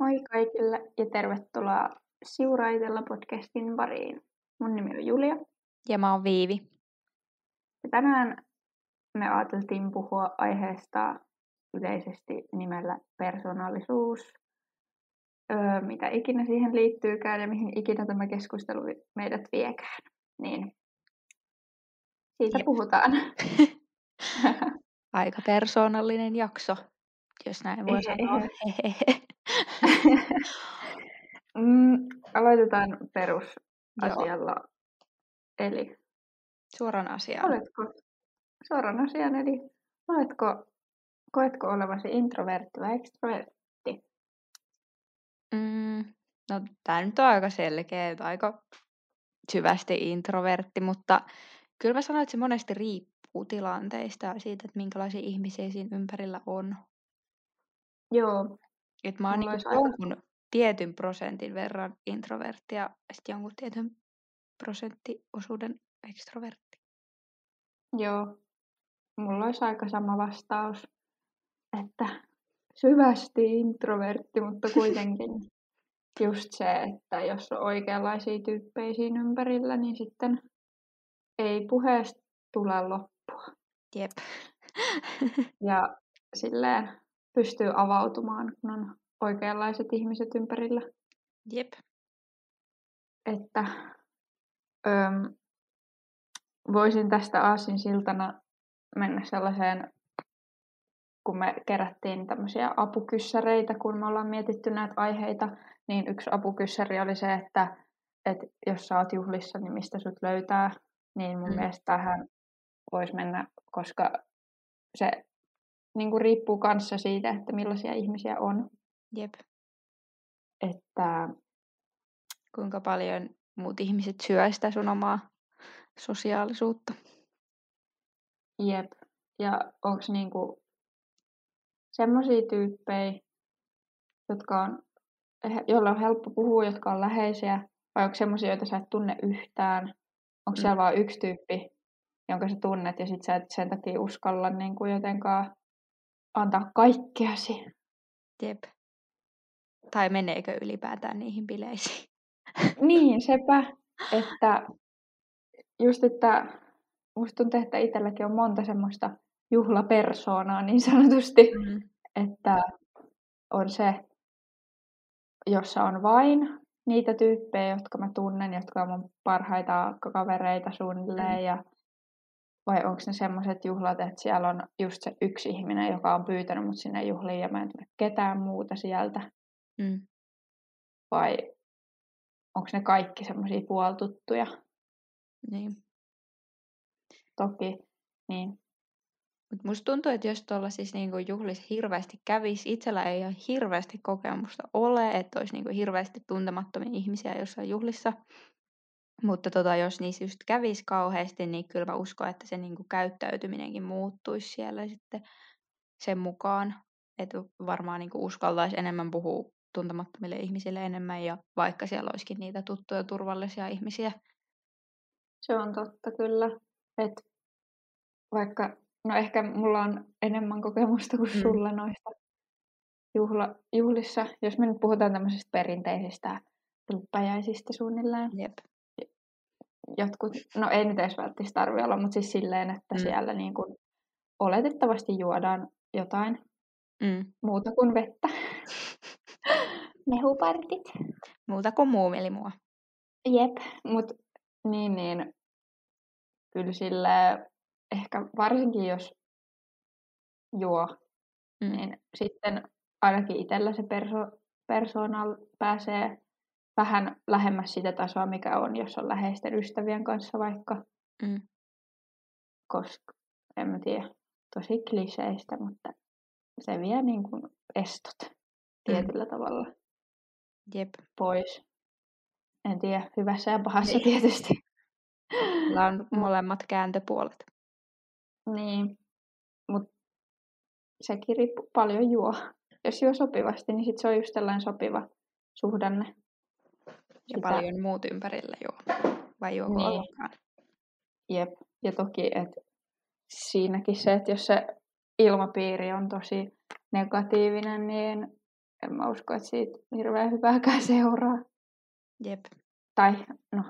Moi kaikille ja tervetuloa Siuraitella podcastin pariin. Mun nimi on Julia Ja mä oon Viivi. ja tänään me ajateltiin puhua aiheesta yleisesti nimellä persoonallisuus. Öö, mitä ikinä siihen liittyykään ja mihin ikinä tämä keskustelu meidät viekään. Niin siitä Jep. puhutaan. Aika persoonallinen jakso, jos näin voi sanoa. mm, aloitetaan Joo, perusasialla. Eli suoran asiaan. oletko suoran asian, eli oletko, koetko olevasi introvertti vai extrovertti? Mm, no tää nyt on aika selkeä, että aika syvästi introvertti, mutta kyllä mä sanoin, että se monesti riippuu tilanteista ja siitä, että minkälaisia ihmisiä siinä ympärillä on. Joo, Että mä oon niinku olisi aika... jonkun tietyn prosentin verran introvertti ja sitten jonkun tietyn prosenttiosuuden ekstrovertti. Joo, mulla olisi aika sama vastaus, että syvästi introvertti, mutta kuitenkin just se, että jos on oikeanlaisia tyyppejä siinä ympärillä, niin sitten ei puheesta tule loppua. Jep. Ja silleen pystyy avautumaan, kun on oikeanlaiset ihmiset ympärillä. Jep. Että öm, voisin tästä aasinsiltana mennä sellaiseen, kun me kerättiin tämmöisiä apukyssäreitä, kun me ollaan mietitty näitä aiheita, niin yksi apukyssäri oli se, että, että jos sä oot juhlissa, niin mistä sut löytää, niin mun Mm. mielestä tähän voisi mennä, koska se niin kuin riippuu kanssa siitä, että millaisia ihmisiä on. Jep. Että Kuinka paljon muut ihmiset syö sitä sun omaa sosiaalisuutta. jep, ja onko niinku semmoisia tyyppejä, jotka on, joilla on helppo puhua, jotka on läheisiä, vai onko semmoisia, joita sä et tunne yhtään? Onko Mm. siellä vain yksi tyyppi, jonka sä tunnet, ja sit sä et sen takia uskalla niin kuin jotenkaan antaa kaikkeasi? Jep. Tai meneekö ylipäätään niihin bileisiin. Niin, sepä, että just, että musta tuntuu, että itselläkin on monta semmoista juhlapersoonaa niin sanotusti, Mm. että on se, jossa on vain niitä tyyppejä, jotka mä tunnen, jotka on mun parhaita kavereita suunnilleen, Mm. ja vai onko ne semmoiset juhlat, että siellä on just se yksi ihminen, joka on pyytänyt mut sinne juhliin ja mä en tunne ketään muuta sieltä, Mm. vai onko ne kaikki semmoisia puoltuttuja? Niin. Toki, niin Mut musta tuntuu, että jos tuolla siis niinku juhlissa hirveästi kävisi, itsellä ei ole hirveästi kokemusta ole, että olisi niinku hirveästi tuntemattomia ihmisiä jossain juhlissa. Mutta tota, jos niissä just kävisi kauheasti, niin kyllä mä uskon, että se niinku käyttäytyminenkin muuttuisi siellä sitten sen mukaan. Että varmaan niinku uskaltaisi enemmän puhua tuntemattomille ihmisille enemmän ja vaikka siellä olisikin niitä tuttuja turvallisia ihmisiä. se on totta kyllä, että vaikka, no ehkä mulla on enemmän kokemusta kuin Mm. sulla noista juhla, juhlissa, jos me nyt puhutaan tämmöisistä perinteisistä tulppajaisista suunnilleen. Jep. Jotkut, no ei nyt edes välttämättä tarvi olla, mutta siis silleen, että Mm. siellä niin kuin oletettavasti juodaan jotain Mm. muuta kuin vettä. Mehupartit. Muuta kuin muumilimua. Jep, mutta niin, niin kyllä sille ehkä varsinkin jos juo, Mm. niin sitten ainakin itsellä se perso- persoonal pääsee vähän lähemmäs sitä tasoa, mikä on, jos on läheisten ystävien kanssa vaikka, Mm. koska en mä tiedä, tosi kliseistä, mutta se vie niin kuin estot tietyllä tavalla Jep. pois. En tiedä, hyvässä ja pahassa Niin. tietysti. Sillä on molemmat kääntöpuolet. Niin, mutta sekin riippuu paljon juo. Jos juo sopivasti, niin sit se on just tällainen sopiva suhdanne. Ja sitä... paljon muut ympärillä juo. Vai juoko niin. ollenkaan? Jep. Ja toki, että siinäkin se, että jos se ilmapiiri on tosi negatiivinen, niin en mä usko, että siitä hirveän hyvääkään seuraa. Jep. Tai no,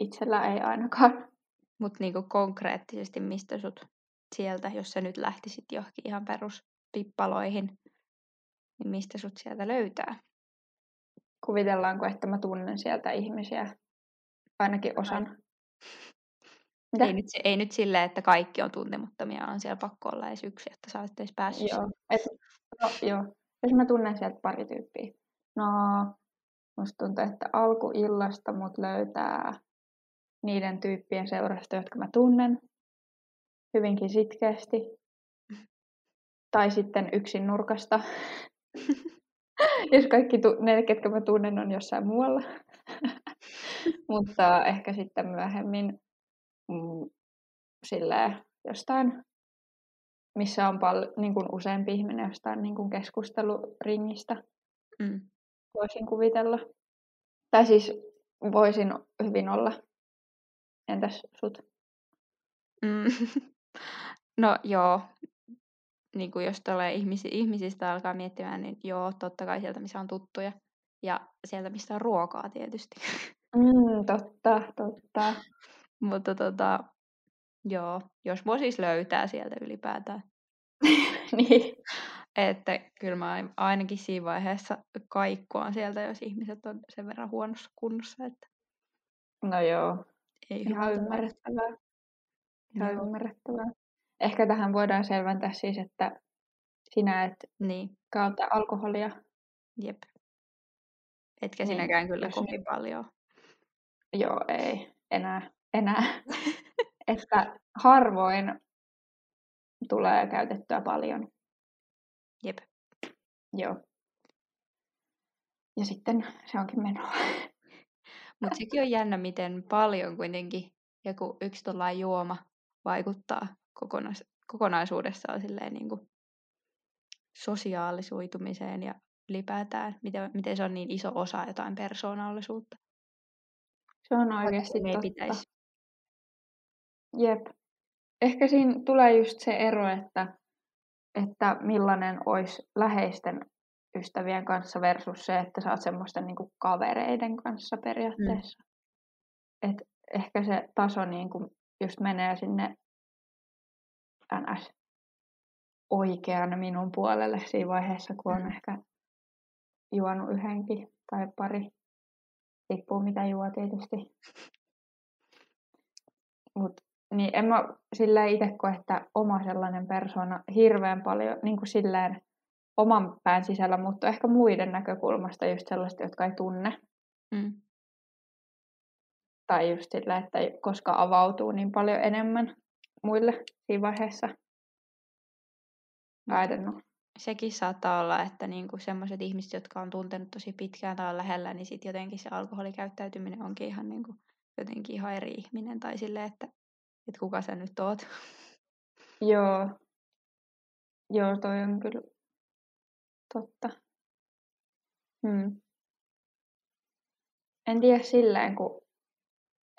itsellä ei ainakaan. Mutta niinku konkreettisesti, mistä sut sieltä, jos sä nyt lähtisit johonkin ihan peruspippaloihin, niin mistä sut sieltä löytää? Kuvitellaanko, että mä tunnen sieltä ihmisiä? Ainakin osan. Ei nyt, ei nyt silleen, että kaikki on tuntemattomia, on siellä pakko olla edes yksi, että sä olisit edes päässyt. Joo. Et, no, joo. Jos mä tunnen sieltä pari tyyppiä. No, musta tuntuu, että alkuillasta mut löytää niiden tyyppien seurasta, jotka mä tunnen hyvinkin sitkeästi. Tai sitten yksin nurkasta. Jos kaikki tu- ne, ketkä mä tunnen, on jossain muualla. Mutta ehkä sitten myöhemmin mm, silleen, jostain, missä on pal- niin kuin useampi ihminen jostain niin kuin keskusteluringistä. Mm. Voisin kuvitella. Tai siis voisin hyvin olla. Entäs sut? Mm. No joo, niin kuin jos tulee ihmisi, ihmisistä alkaa miettimään, niin joo, totta kai sieltä, missä on tuttuja. Ja sieltä, missä on ruokaa tietysti. Mm, totta, totta. Mutta tota, joo, jos voi siis löytää sieltä ylipäätään. niin. Että kyllä mä ainakin siinä vaiheessa kaikkoan sieltä, jos ihmiset on sen verran huonossa kunnossa. Että no joo, ei ihan ymmärrettävää. Ihan ymmärrettävää. Ehkä tähän voidaan selventää siis, että sinä et niin. kautta alkoholia. Jep. Etkä niin, sinäkään kyllä kovin niin. paljon. Joo, ei. Enää. Enää. että harvoin tulee käytettyä paljon. Jep. Joo. Ja sitten se onkin menoa. Mutta sekin on jännä, miten paljon kuitenkin joku yksi juoma vaikuttaa kokonais- kokonaisuudessaan silleen niin kuin sosiaalisuitumiseen ja ylipäätään, miten, miten se on niin iso osa jotain persoonallisuutta. Se on oikeasti totta. Ei pitäisi. Jep. Ehkä siinä tulee just se ero, että, että millainen olisi läheisten ystävien kanssa versus se, että sä oot semmoisten niin kavereiden kanssa periaatteessa. Mm. Et ehkä se taso niin kuin just menee sinne ns. oikean minun puolelle siinä vaiheessa, kun on mm. ehkä juonut yhdenkin tai pari. Riippuu mitä juo tietysti. Mut, niin en mä sillä itse koe, että oma sellainen persona hirveän paljon niin kuin silleen oman pään sisällä, mutta ehkä muiden näkökulmasta just sellaista, jotka ei tunne. Mm. Tai just sillä, että koska avautuu niin paljon enemmän muille siinä vaiheessa. I don't know. Sekin saattaa olla, että niinku sellaiset ihmiset, jotka on tuntenut tosi pitkään tai on lähellä, niin sitten jotenkin se alkoholikäyttäytyminen onkin ihan niinku, jotenkin ihan eri ihminen. Tai silleen, että, että kuka sä nyt oot. Joo. Joo, toi on kyllä totta. Hmm. En tiedä silleen, kun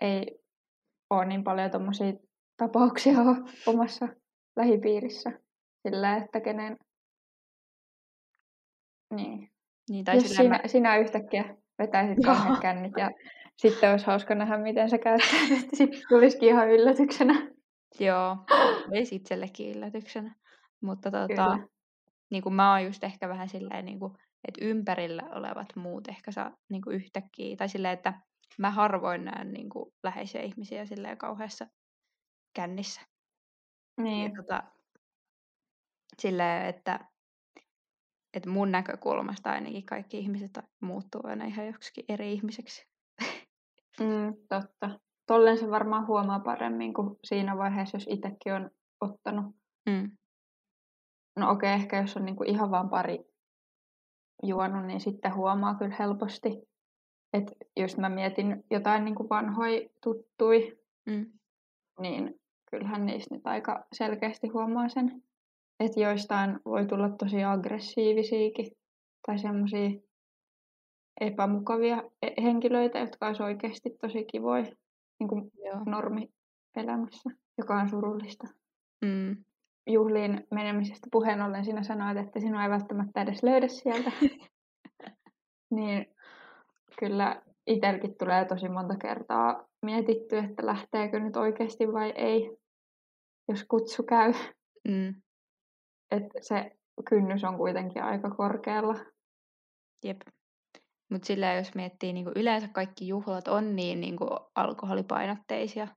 ei ole niin paljon tuommoisia tapauksia omassa lähipiirissä. Sillä, että kenen... Niin. niin tai Jos sinä, mä... sinä yhtäkkiä vetäisit kahden kännit ja sitten olisi hauska nähdä, miten se käyttäytyy. Sitten tulisikin ihan yllätyksenä. Joo, olisi itsellekin yllätyksenä. Mutta tota, niin kuin mä oon just ehkä vähän silleen, niin kuin, että ympärillä olevat muut ehkä saa niin kuin yhtäkkiä, tai silleen, että mä harvoin näen niin kuin, läheisiä ihmisiä silleen kauheassa kännissä. Niin. Ja, tota, silleen, että, että mun näkökulmasta ainakin kaikki ihmiset muuttuu aina ihan joksikin eri ihmiseksi. Mm, totta. Tolleen se varmaan huomaa paremmin kuin siinä vaiheessa, jos itsekin on ottanut. Mm. No okei, okay, ehkä jos on niinku ihan vaan pari juonut, niin sitten huomaa kyllä helposti. Että jos mä mietin jotain niinku vanhoja tuttui, mm. niin kyllähän niistä nyt aika selkeästi huomaa sen, että joistain voi tulla tosi aggressiivisiakin tai semmoisia epämukavia e- henkilöitä, jotka olisi oikeasti tosi kivoja niin kuin normielämässä, joka on surullista. Mm. Juhliin menemisestä puheen ollen sinä sanoit, että sinua ei välttämättä edes löydä sieltä. niin kyllä itselläkin tulee tosi monta kertaa mietitty, että lähteekö nyt oikeasti vai ei, jos kutsu käy. Mm. Että se kynnys on kuitenkin aika korkealla. Jep. Mutta sillä jos miettii, niin yleensä kaikki juhlat on niin, niin alkoholipainotteisia,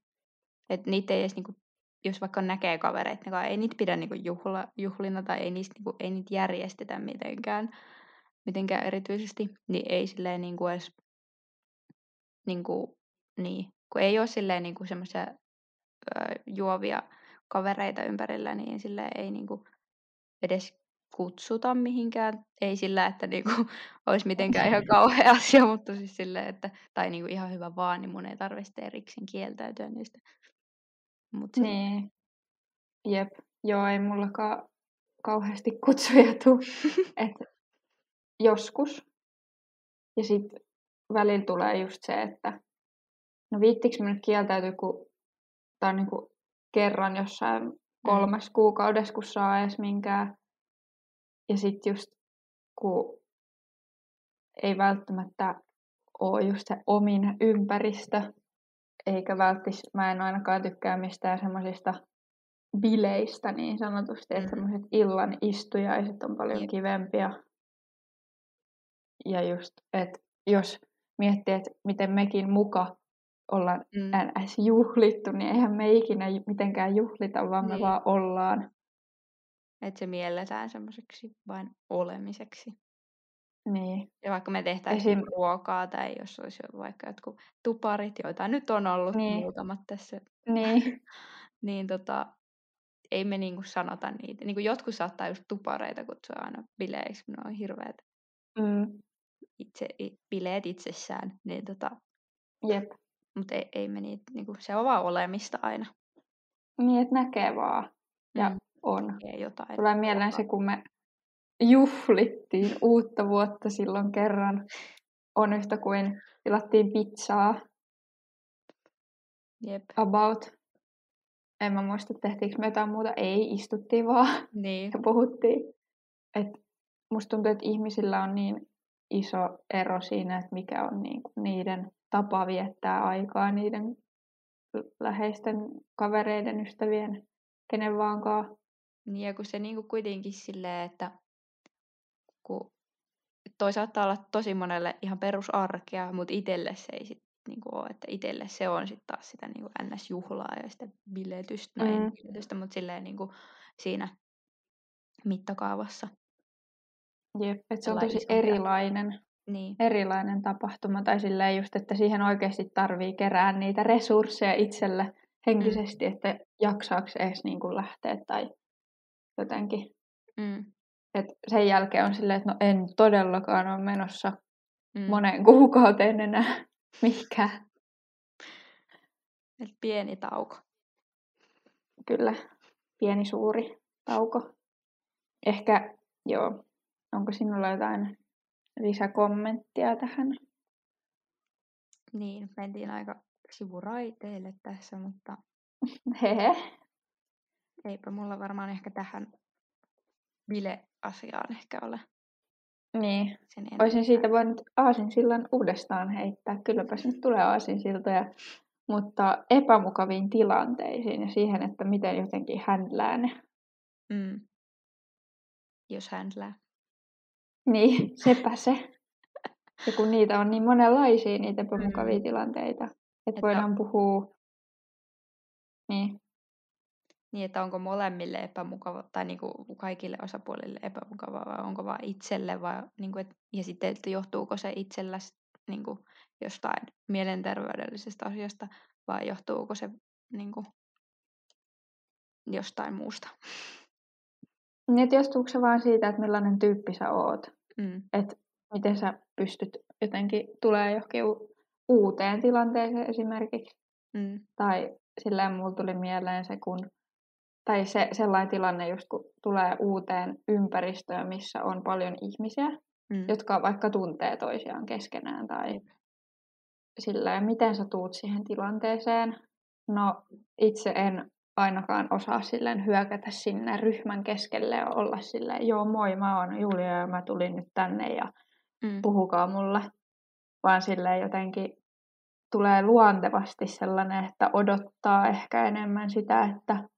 että niitä ei edes, niin kuin, jos vaikka näkee kavereita, niin ei niitä pidä niin juhla, juhlina tai ei, niistä, niin kuin, ei niitä järjestetä mitenkään, mitenkään erityisesti, niin ei silleen niin kuin edes, niin kuin, niin, kun ei ole silleen niin kuin semmoisia juovia kavereita ympärillä, niin sille ei niin kuin edes kutsuta mihinkään. Ei sillä, että niinku olisi mitenkään ihan kauhea asia, mutta siis sille, että, tai niinku ihan hyvä vaan, niin mun ei tarvitse erikseen kieltäytyä niistä. Mut niin. Jep. Joo, ei mullakaan kauheasti kutsuja tuu. Et joskus. Ja sitten välillä tulee just se, että no viittikö mä nyt kieltäytyä, kun tää on niinku kerran jossain mm. kolmes kuukaudessa, kun saa edes minkään ja sitten just kun ei välttämättä ole just se omin ympäristö, eikä välttis, mä en ainakaan tykkää mistään semmoisista bileistä niin sanotusti, että mm. semmoiset illan istujaiset on paljon kivempiä. Ja just, että jos miettii, että miten mekin muka ollaan mm. ns. juhlittu, niin eihän me ikinä mitenkään juhlita, vaan niin. me vaan ollaan. Että se mielletään semmoiseksi vain olemiseksi. Niin. Ja vaikka me tehtäisiin Esim... ruokaa tai jos olisi vaikka jotkut tuparit, joita nyt on ollut niin. muutamat tässä, niin, niin tota, ei me niinku sanota niitä. Niinku jotkut saattaa just tupareita kutsua aina bileiksi, kun ne on hirveät mm. Itse, bileet itsessään. Niin tota, Jep. Mutta ei, ei me niitä, niinku, se on vaan olemista aina. Niin, että näkee vaan. Ja mm on. jotain. Tulee mieleen se, kun me juhlittiin uutta vuotta silloin kerran. On yhtä kuin tilattiin pizzaa. Jep. About. En mä muista, tehtiinkö me jotain muuta. Ei, istuttiin vaan niin. ja puhuttiin. Et musta tuntuu, että ihmisillä on niin iso ero siinä, että mikä on niinku niiden tapa viettää aikaa niiden läheisten kavereiden, ystävien, kenen vaankaan. Niin ja kun se niinku kuitenkin silleen, että kun toi saattaa olla tosi monelle ihan perusarkea, mutta itselle se ei sit niinku ole, että itselle se on sitten taas sitä niinku ns-juhlaa ja sitä biletystä, mm. biletystä, mutta silleen niinku siinä mittakaavassa. Jep, että se on tosi erilainen, niin. erilainen tapahtuma, tai silleen just, että siihen oikeasti tarvii kerää niitä resursseja itselle henkisesti, mm. että jaksaako edes niin kuin lähteä tai jotenkin. Mm. Et sen jälkeen on silleen, että no en todellakaan ole menossa mm. moneen kuukauteen enää mihinkään. Et pieni tauko. Kyllä, pieni suuri tauko. Ehkä, joo, onko sinulla jotain lisäkommenttia tähän? Niin, mentiin aika sivuraiteille tässä, mutta Hehe. Eipä mulla varmaan ehkä tähän bile-asiaan ehkä ole. Niin. Sen Olisin siitä voinut aasinsillan uudestaan heittää. Kylläpä se nyt tulee aasinsiltoja. Mutta epämukaviin tilanteisiin ja siihen, että miten jotenkin händlää ne. Mm. Jos händlää. Niin, sepä se. Ja kun niitä on niin monenlaisia, niitä epämukavia mm. tilanteita. Että, että voidaan puhua... Niin. Niin, että onko molemmille epämukava tai niin kuin kaikille osapuolille epämukava vai onko vain itselle vai niin kuin, et, ja sitten, että johtuuko se itsellä niin kuin jostain mielenterveydellisestä asiasta vai johtuuko se niin kuin, jostain muusta. Niin, että johtuuko se vaan siitä, että millainen tyyppi sä oot? Mm. Että miten sä pystyt jotenkin tulee johonkin uuteen tilanteeseen esimerkiksi. Mm. Tai silleen mulla tuli mieleen se, kun tai se, sellainen tilanne just kun tulee uuteen ympäristöön, missä on paljon ihmisiä, Mm. jotka vaikka tuntee toisiaan keskenään tai sillä ja miten sä tuut siihen tilanteeseen. No itse en ainakaan osaa silleen hyökätä sinne ryhmän keskelle ja olla silleen, joo moi, mä oon Julia ja mä tulin nyt tänne ja Mm. puhukaa mulle. Vaan silleen jotenkin tulee luontevasti sellainen, että odottaa ehkä enemmän sitä, että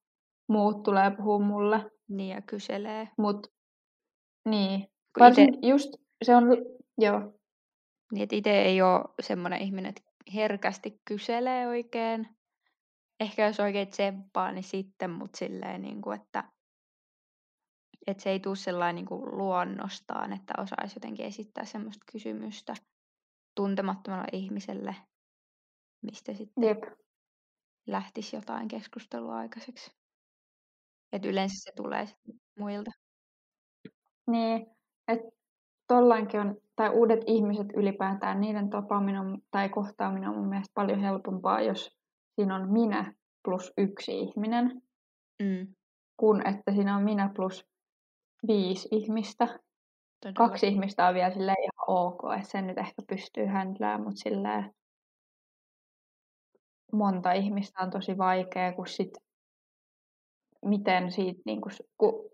muut tulee puhua mulle. Niin ja kyselee. Mut niin, Kun varsin ite, just se on, joo, niin että itse ei ole semmoinen ihminen, että herkästi kyselee oikein. Ehkä jos oikein tsemppaa, niin sitten, mutta silleen, niin kuin, että, että se ei tule sellainen niin kuin luonnostaan, että osaisi jotenkin esittää semmoista kysymystä tuntemattomalle ihmiselle, mistä sitten jep, lähtisi jotain keskustelua aikaiseksi. Et yleensä se tulee muilta. niin, että tollainkin on, tai uudet ihmiset ylipäätään, niiden tapaaminen tai kohtaaminen on mun mielestä paljon helpompaa, jos siinä on minä plus yksi ihminen, Mm, kun että siinä on minä plus viisi ihmistä. todella. Kaksi ihmistä on vielä silleen ihan ok, että sen nyt ehkä pystyy händlään, mutta silleen monta ihmistä on tosi vaikea, kun sit miten siitä, niin kun, ku,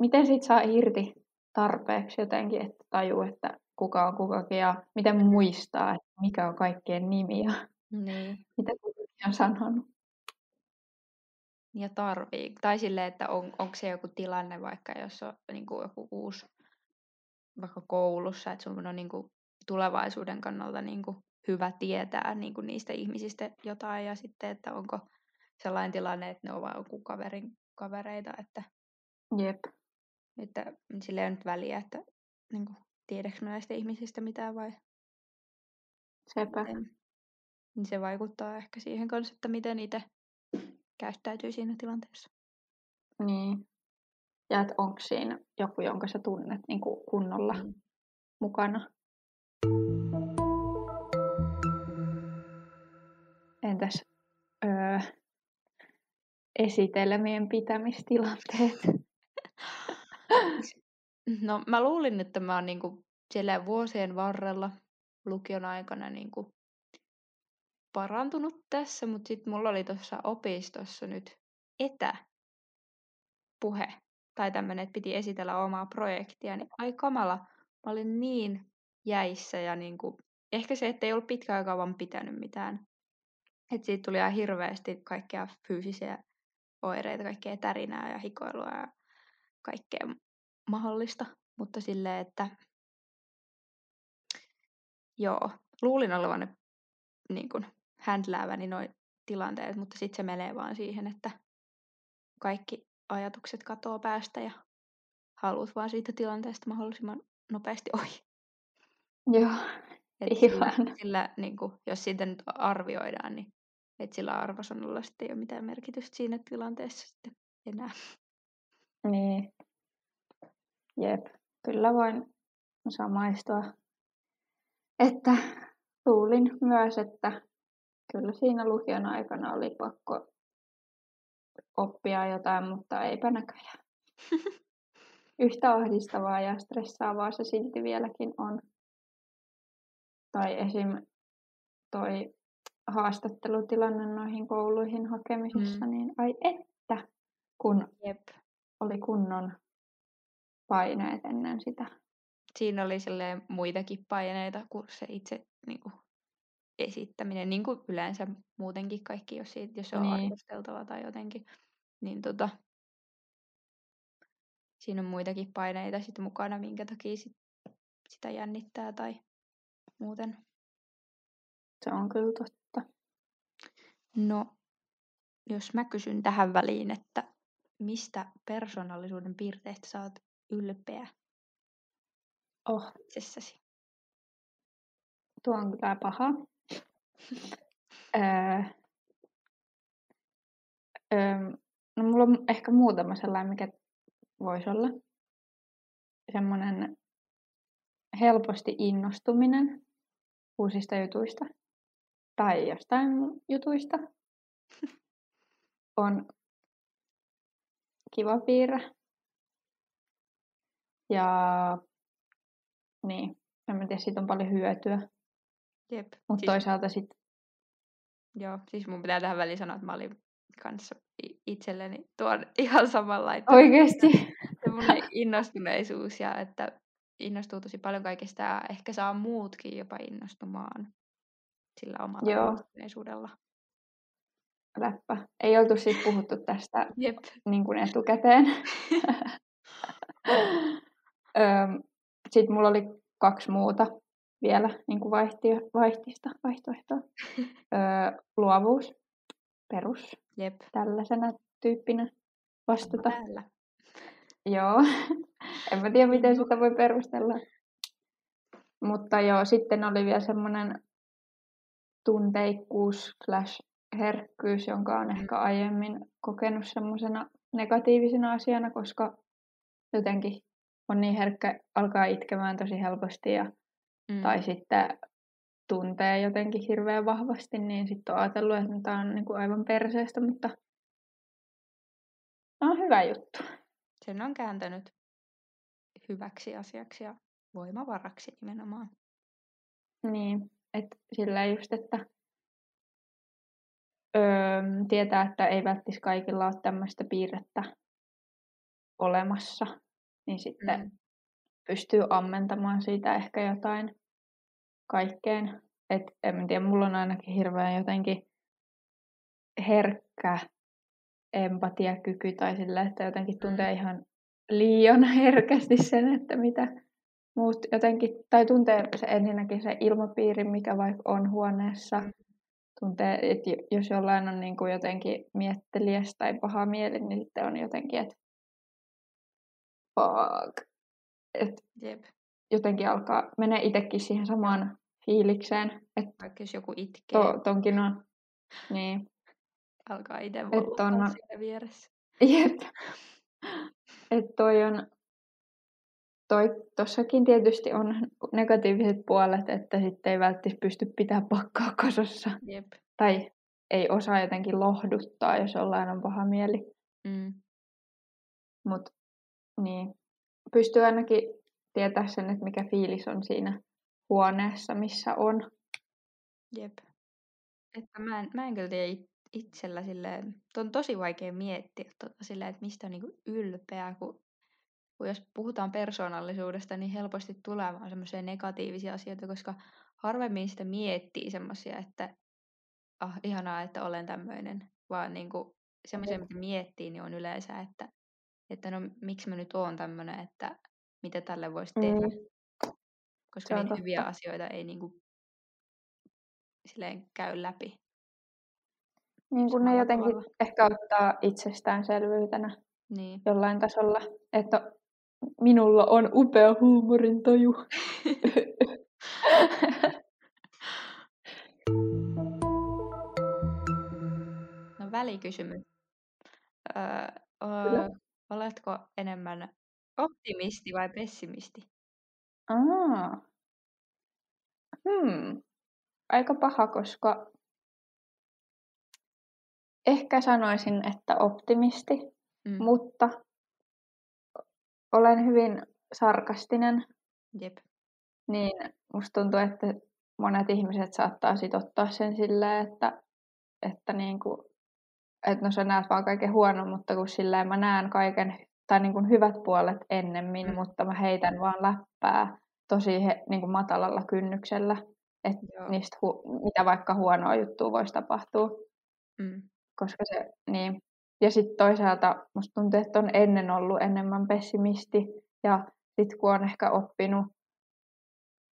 miten siitä saa irti tarpeeksi jotenkin, että tajuu, että kuka on kukakin ja miten muistaa, että mikä on kaikkien nimi ja Niin. mitä on sanonut. Ja tarvii. Tai silleen, että on, onko se joku tilanne vaikka, jos on niin kuin joku uusi, vaikka koulussa, että sun on niin kuin tulevaisuuden kannalta niin kuin hyvä tietää niin kuin niistä ihmisistä jotain ja sitten, että onko sellainen tilanne, että ne on vain joku kaverin kavereita, että, Jep, että sillä ei ole nyt väliä, että niin kuin, tiedätkö näistä ihmisistä mitään vai sepä. miten. Niin se vaikuttaa ehkä siihen kanssa, että miten itse käyttäytyy siinä tilanteessa. Niin. Ja että onko siinä joku, jonka sä tunnet niin kuin kunnolla Mm. mukana. Entäs öö, esitelmien pitämistilanteet? No mä luulin, että mä oon niinku siellä vuosien varrella lukion aikana niinku parantunut tässä, mutta sitten mulla oli tuossa opistossa nyt etäpuhe tai tämmöinen, että piti esitellä omaa projektia, niin ai kamala, mä olin niin jäissä ja niinku, ehkä se, että ei ollut pitkään vaan pitänyt mitään. että siitä tuli ihan hirveästi kaikkea fyysisiä oireita, kaikkea tärinää ja hikoilua ja kaikkea mahdollista. Mutta silleen, että joo, luulin olevan niin kuin, händlääväni noin tilanteet, mutta sitten se menee vaan siihen, että kaikki ajatukset katoo päästä ja haluat vaan siitä tilanteesta mahdollisimman nopeasti ohi. Joo, Et sillä, sillä niin kuin, jos siitä nyt arvioidaan, niin et sillä arvosanalla sitten ei ole mitään merkitystä siinä tilanteessa sitten enää. niin. Jep, kyllä voin samaistua. Että luulin myös, että kyllä siinä lukion aikana oli pakko oppia jotain, mutta eipä näköjään. Yhtä ahdistavaa ja stressaavaa se silti vieläkin on. Tai esim. toi haastattelutilanne noihin kouluihin hakemisessa, Mm. niin ai että, kun Jep. oli kunnon paineet ennen sitä. Siinä oli silleen muitakin paineita kuin se itse niin kuin, esittäminen, niin kuin yleensä muutenkin kaikki, jos, siitä, jos se on Niin. arvosteltava tai jotenkin. Niin tota, siinä on muitakin paineita sitten mukana, minkä takia sit, sitä jännittää tai muuten. Se on kyllä totta. No, jos mä kysyn tähän väliin, että mistä persoonallisuuden piirteistä sä oot ylpeä Oh, itsessäsi? tuo on kyllä paha. No mulla on ehkä muutama sellainen, mikä voisi olla. Semmoinen helposti innostuminen uusista jutuista tai jostain jutuista on kiva piirre. Ja niin, en tiedä, siitä on paljon hyötyä. Jep. Mutta Siis, toisaalta sitten, joo, siis mun pitää tähän väliin sanoa, että mä olin kanssa itselleni tuon ihan samalla, että oikeesti, semmoinen innostuneisuus ja että innostuu tosi paljon kaikesta ja ehkä saa muutkin jopa innostumaan sillä omalla Joo. innostuneisuudella. läppä. Ei oltu siis puhuttu tästä Jep. niin kuin etukäteen. Sitten mulla oli kaksi muuta vielä niin kuin vaihti, vaihtista, vaihtoehtoa. Öö, luovuus, perus, Jep. tällaisena tyyppinä vastata. Täällä. Joo, en mä tiedä miten sitä voi perustella. Mutta joo, sitten oli vielä semmoinen tunteikkuus slash herkkyys, jonka on ehkä aiemmin kokenut semmoisena negatiivisena asiana, koska jotenkin on niin herkkä, alkaa itkemään tosi helposti ja, Mm. tai sitten tuntee jotenkin hirveän vahvasti, niin sitten on ajatellut, että tämä on niinku aivan perseestä, mutta on hyvä juttu. Sen on kääntänyt hyväksi asiaksi ja voimavaraksi nimenomaan. Niin, että sillä just, että öö, tietää, että ei välttis kaikilla ole tämmöistä piirrettä olemassa, niin sitten Mm. Pystyy ammentamaan siitä ehkä jotain kaikkeen. Et en tiedä, mulla on ainakin hirveän jotenkin herkkä empatiakyky tai sillä, että jotenkin tuntee ihan liian herkästi sen, että mitä muut jotenkin, tai tuntee se ensinnäkin se ilmapiiri, mikä vaikka on huoneessa. Mm. Tuntee, että jos jollain on niin kuin jotenkin mietteliäs tai paha mieli, niin sitten on jotenkin, että fuck. Et Jep. jotenkin alkaa, menee itsekin siihen samaan fiilikseen, että Vaikka jos joku itkee, to, tonkin on. Niin, alkaa itse on- siinä vieressä. jep. Että toi on, toi tossakin tietysti on negatiiviset puolet, että sitten ei välttämättä pysty pitää pakkaa kasassa. Jep. Tai ei osaa jotenkin lohduttaa, jos jollain on paha mieli. Mm. Mutta niin, pystyy ainakin tietää sen, että mikä fiilis on siinä huoneessa, missä on. Jep. Että mä en, mä en kyllä tiedä it- itsellä silleen, on tosi vaikea miettiä tota silleen, että mistä on niinku ylpeä, kun, kun jos puhutaan persoonallisuudesta, niin helposti tulee vaan semmoisia negatiivisia asioita, koska harvemmin sitä miettii semmoisia, että ah, ihanaa, että olen tämmöinen, vaan niinku semmoisia, mitä miettii, niin on yleensä, että, että no miksi mä nyt oon tämmöinen, että mitä tälle voisi tehdä, Mm, koska niitä hyviä totta. asioita ei niinku silleen käy läpi. Niin kun ne jotenkin tavalla. ehkä ottaa itsestäänselvyytenä Niin. jollain tasolla, että minulla on upea huumorintaju. No välikysymys. Öö, öö, oletko enemmän optimisti vai pessimisti? Aa. Hmm. Aika paha, koska ehkä sanoisin, että optimisti, Mm. mutta olen hyvin sarkastinen, Jep. niin musta tuntuu, että monet ihmiset saattaa sit ottaa sen silleen, että, että, niinku, että no sä näet vaan kaiken huono, mutta kun silleen mä näen kaiken, tai niinku hyvät puolet ennemmin, Mm. mutta mä heitän vaan läppää tosi he, niinku matalalla kynnyksellä, että Joo. niistä hu- mitä vaikka huonoa juttua voisi tapahtua, Mm. koska se, niin. Ja sitten toisaalta musta tuntuu, että on ennen ollut enemmän pessimisti, ja sitten kun on ehkä oppinut,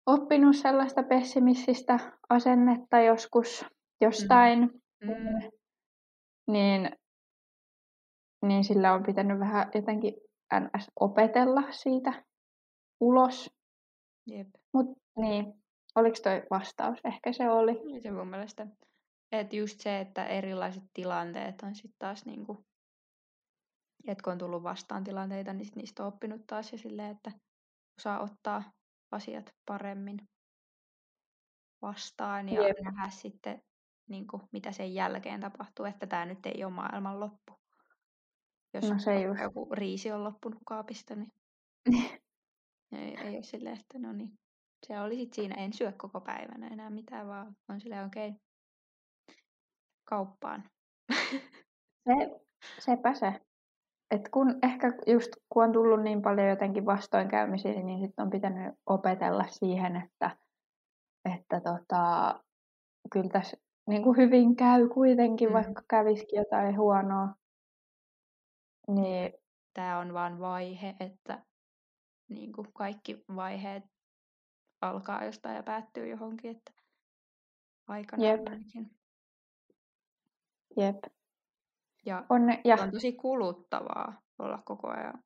oppinut sellaista pessimististä asennetta joskus jostain, Mm. Niin, niin sillä on pitänyt vähän jotenkin ns. opetella siitä ulos. Jep. Mutta niin, oliko toi vastaus? Ehkä se oli. Oli se mun mielestä. Että just se, että erilaiset tilanteet on sitten taas niinku, että kun on tullut vastaan tilanteita, niin sit niistä on oppinut taas ja silleen, että osaa ottaa asiat paremmin vastaan ja Jep. nähdä sitten, niinku, mitä sen jälkeen tapahtuu, että tämä nyt ei ole maailman loppu. Jos No se vaikka just. joku riisi on loppunut kaapista, niin Ei, ei ole silleen, että no niin. Se oli sit siinä, en syö koko päivänä enää mitään, vaan on silleen okei, okay, kauppaan. Se, sepä se. Et kun ehkä just kun on tullut niin paljon jotenkin vastoinkäymisiä, niin sitten on pitänyt opetella siihen, että, että tota, kyllä tässä niin kuin hyvin käy kuitenkin, mm. vaikka kävisikin jotain huonoa. Niin... Tämä on vain vaihe, että niin kuin kaikki vaiheet alkaa jostain ja päättyy johonkin, että aikana Jep. ainakin. Jep. Ja, on, ja on tosi kuluttavaa olla koko ajan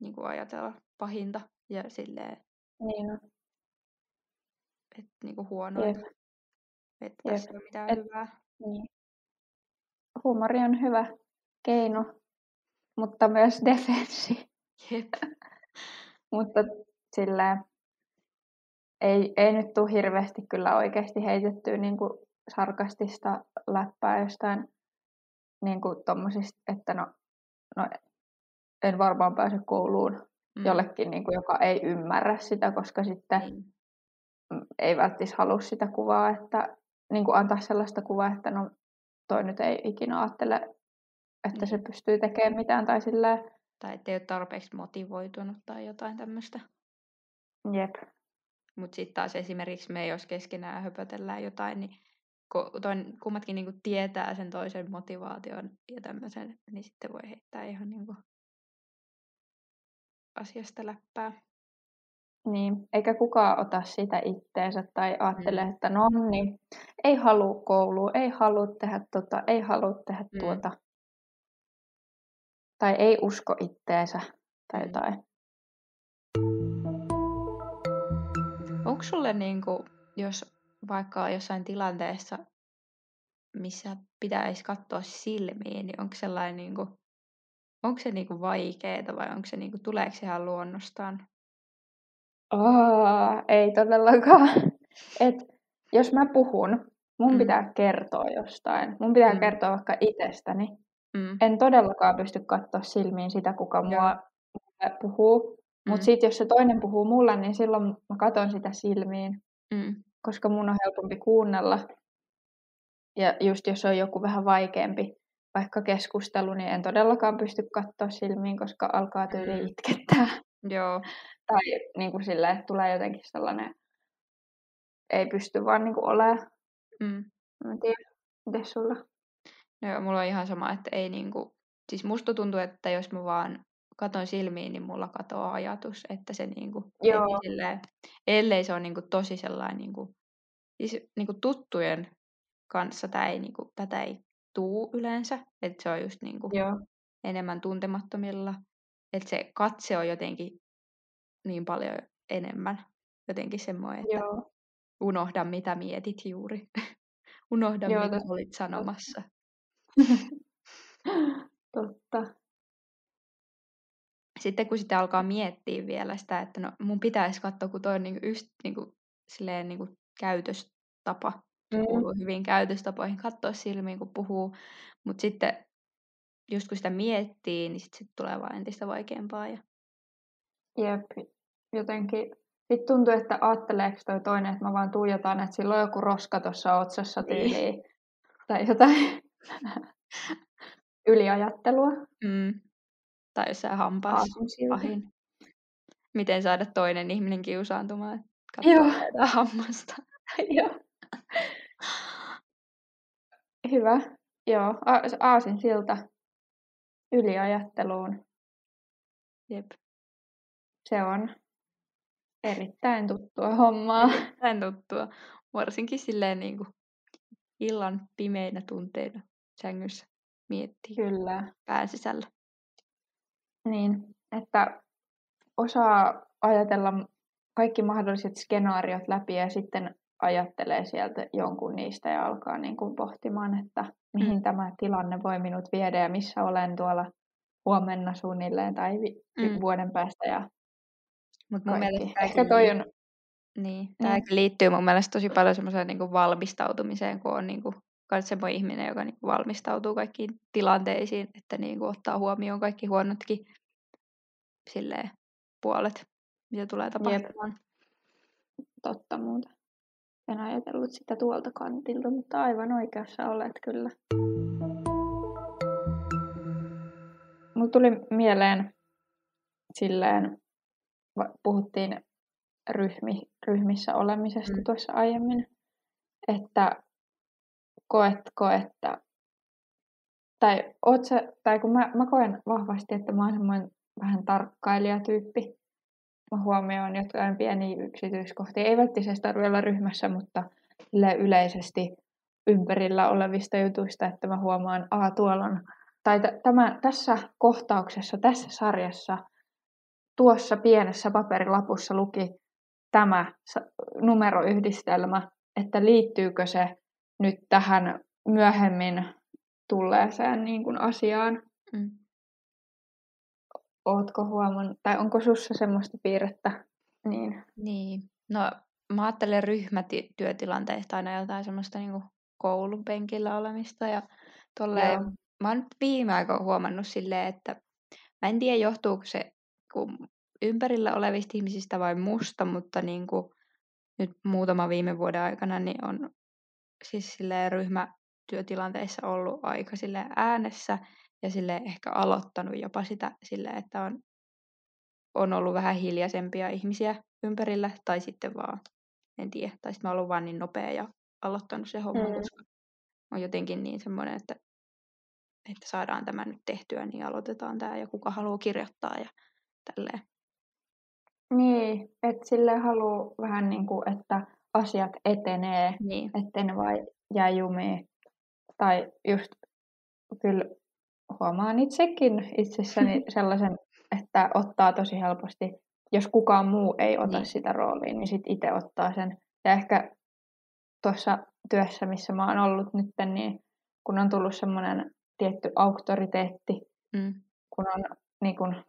niin kuin ajatella pahinta ja silleen, niin on. että niin kuin huonointa. Että tässä ei ole mitään Et, hyvää. Niin. Huumori on hyvä keino, mutta myös defenssi. Jep. mutta silleen, ei, ei nyt tule hirveästi kyllä oikeasti heitettyä niin kuin sarkastista läppää jostain niin kuin tommosista, että no, no en varmaan pääse kouluun mm. jollekin, niin kuin, joka ei ymmärrä sitä, koska sitten mm. ei välttis halua sitä kuvaa, että niin kuin antaa sellaista kuvaa, että no toi nyt ei ikinä ajattele, että mm. se pystyy tekemään mitään tai silleen. Tai ettei ole tarpeeksi motivoitunut tai jotain tämmöistä. Jep. Mutta sitten taas esimerkiksi me, jos keskenään höpötellään jotain, niin toin, kummatkin niinku tietää sen toisen motivaation ja tämmöisen, niin sitten voi heittää ihan niinku asiasta läppää. Niin, eikä kukaan ota sitä itteensä tai ajattele, mm. että no niin, ei halua koulua, ei halua tehdä tota, ei halua tehdä mm. tuota. Tai ei usko itteensä tai mm. jotain. Onko sulle, niinku, jos vaikka jossain tilanteessa, missä pitäisi katsoa silmiin, niin onko sellainen niinku, onko se niinku vaikeaa vai onko se niinku, tuleeko se ihan luonnostaan? Oh, ei todellakaan. Et jos mä puhun, mun mm. pitää kertoa jostain. Mun pitää mm. kertoa vaikka itsestäni. Mm. En todellakaan pysty katsoa silmiin sitä, kuka mua puhuu. Mutta mm. sitten jos se toinen puhuu mulle, niin silloin mä katson sitä silmiin. Mm. Koska mun on helpompi kuunnella. Ja just jos on joku vähän vaikeampi vaikka keskustelu, niin en todellakaan pysty katsoa silmiin, koska alkaa tyyli mm. itkettää. Joo. Tai niin kuin silleen, että tulee jotenkin sellainen, ei pysty vaan niin kuin olemaan. Mm. En tiedä, miten sulla? No joo, mulla on ihan sama, että ei niinku, siis musta tuntuu, että jos mä vaan katon silmiin, niin mulla katoaa ajatus, että se niinku, Joo. Silleen, ellei se on niinku tosi sellainen, niinku, siis niinku tuttujen kanssa tää ei, niinku, tätä ei tuu yleensä, että se on just niinku Joo. enemmän tuntemattomilla, että se katse on jotenkin niin paljon enemmän jotenkin semmoinen, että Joo. unohda mitä mietit juuri. unohda Joo, mitä totta. olit sanomassa. totta. Sitten kun sitä alkaa miettiä vielä sitä, että no mun pitäisi katsoa, kun toi on niinku just niinku, silleen niinku käytöstapa, mm. kuuluu hyvin käytöstapoihin, katsoa silmiin kun puhuu, mutta sitten just kun sitä miettii, niin sitten sit tulee vaan entistä vaikeampaa. Ja... Jep, jotenkin sitten tuntuu, että ajatteleeko toi toinen, että mä vaan tuijotan, että sillä on joku roska tuossa otsassa niin. tyyliin. Niin. Tai jotain yliajattelua. Mm. Tai jossain hampaassa pahin. Miten saada toinen ihminen kiusaantumaan? Joo. hammasta. Joo. Hyvä. Joo, aasin siltä yliajatteluun. Jep. Se on erittäin tuttua hommaa. Erittäin tuttua. Varsinkin silleen niin kuin illan pimeinä tunteina sängyssä miettii. Kyllä. Pään sisällä. Niin, että osaa ajatella kaikki mahdolliset skenaariot läpi ja sitten ajattelee sieltä jonkun niistä ja alkaa niin kuin pohtimaan, että mihin mm. tämä tilanne voi minut viedä ja missä olen tuolla huomenna suunnilleen tai mm. vuoden päästä. Ja Mut mun mielestä Ehkä toi on... Niin, tämä mm. liittyy mun mielestä tosi paljon semmoiseen niin valmistautumiseen, kun on niin kuin, semmoinen ihminen, joka niin kuin valmistautuu kaikkiin tilanteisiin, että niin kuin, ottaa huomioon kaikki huonotkin silleen, puolet. mitä tulee tapahtumaan. Totta muuta. En ajatellut sitä tuolta kantilta, mutta aivan oikeassa olet kyllä. Mulla tuli mieleen silleen, puhuttiin ryhmi, ryhmissä olemisesta mm. tuossa aiemmin, että koetko, että tai, oot sä, tai kun mä, mä koen vahvasti, että mä oon semmoinen vähän tarkkailijatyyppi. Huomioon jotain pieniä yksityiskohtia. Ei välttämättä tarvitse olla ryhmässä, mutta yleisesti ympärillä olevista jutuista, että mä huomaan, että tuolla on, tai t- tämä, tässä kohtauksessa, tässä sarjassa, tuossa pienessä paperilapussa luki tämä numeroyhdistelmä, että liittyykö se nyt tähän myöhemmin tulleeseen niin kuin asiaan. Mm. Ootko huomannut, tai onko sussa semmoista piirrettä? Niin. niin. No mä ajattelen ryhmätyötilanteista aina jotain semmoista niin kuin koulupenkillä olemista ja tolleen, mä oon nyt viime aikoina huomannut silleen, että mä en tiedä johtuuko se kun ympärillä olevista ihmisistä vai musta, mutta niin kuin nyt muutama viime vuoden aikana niin on siis silleen ryhmätyötilanteissa ollut aika sille äänessä ja sille ehkä aloittanut jopa sitä sille, että on, on ollut vähän hiljaisempia ihmisiä ympärillä tai sitten vaan, en tiedä, tai sitten mä ollut vaan niin nopea ja aloittanut se homma, mm. koska on jotenkin niin semmoinen, että, että saadaan tämä nyt tehtyä, niin aloitetaan tämä ja kuka haluaa kirjoittaa ja tälleen. Niin, että sille haluaa vähän niin kuin, että asiat etenee, niin. ettei ne vai jää jumiin. Tai just kyllä huomaan itsekin itsessäni sellaisen, että ottaa tosi helposti, jos kukaan muu ei ota niin. sitä roolia, niin sitten itse ottaa sen. Ja ehkä tuossa työssä, missä mä oon ollut nyt, niin kun on tullut semmoinen tietty auktoriteetti, mm. kun on niin kun,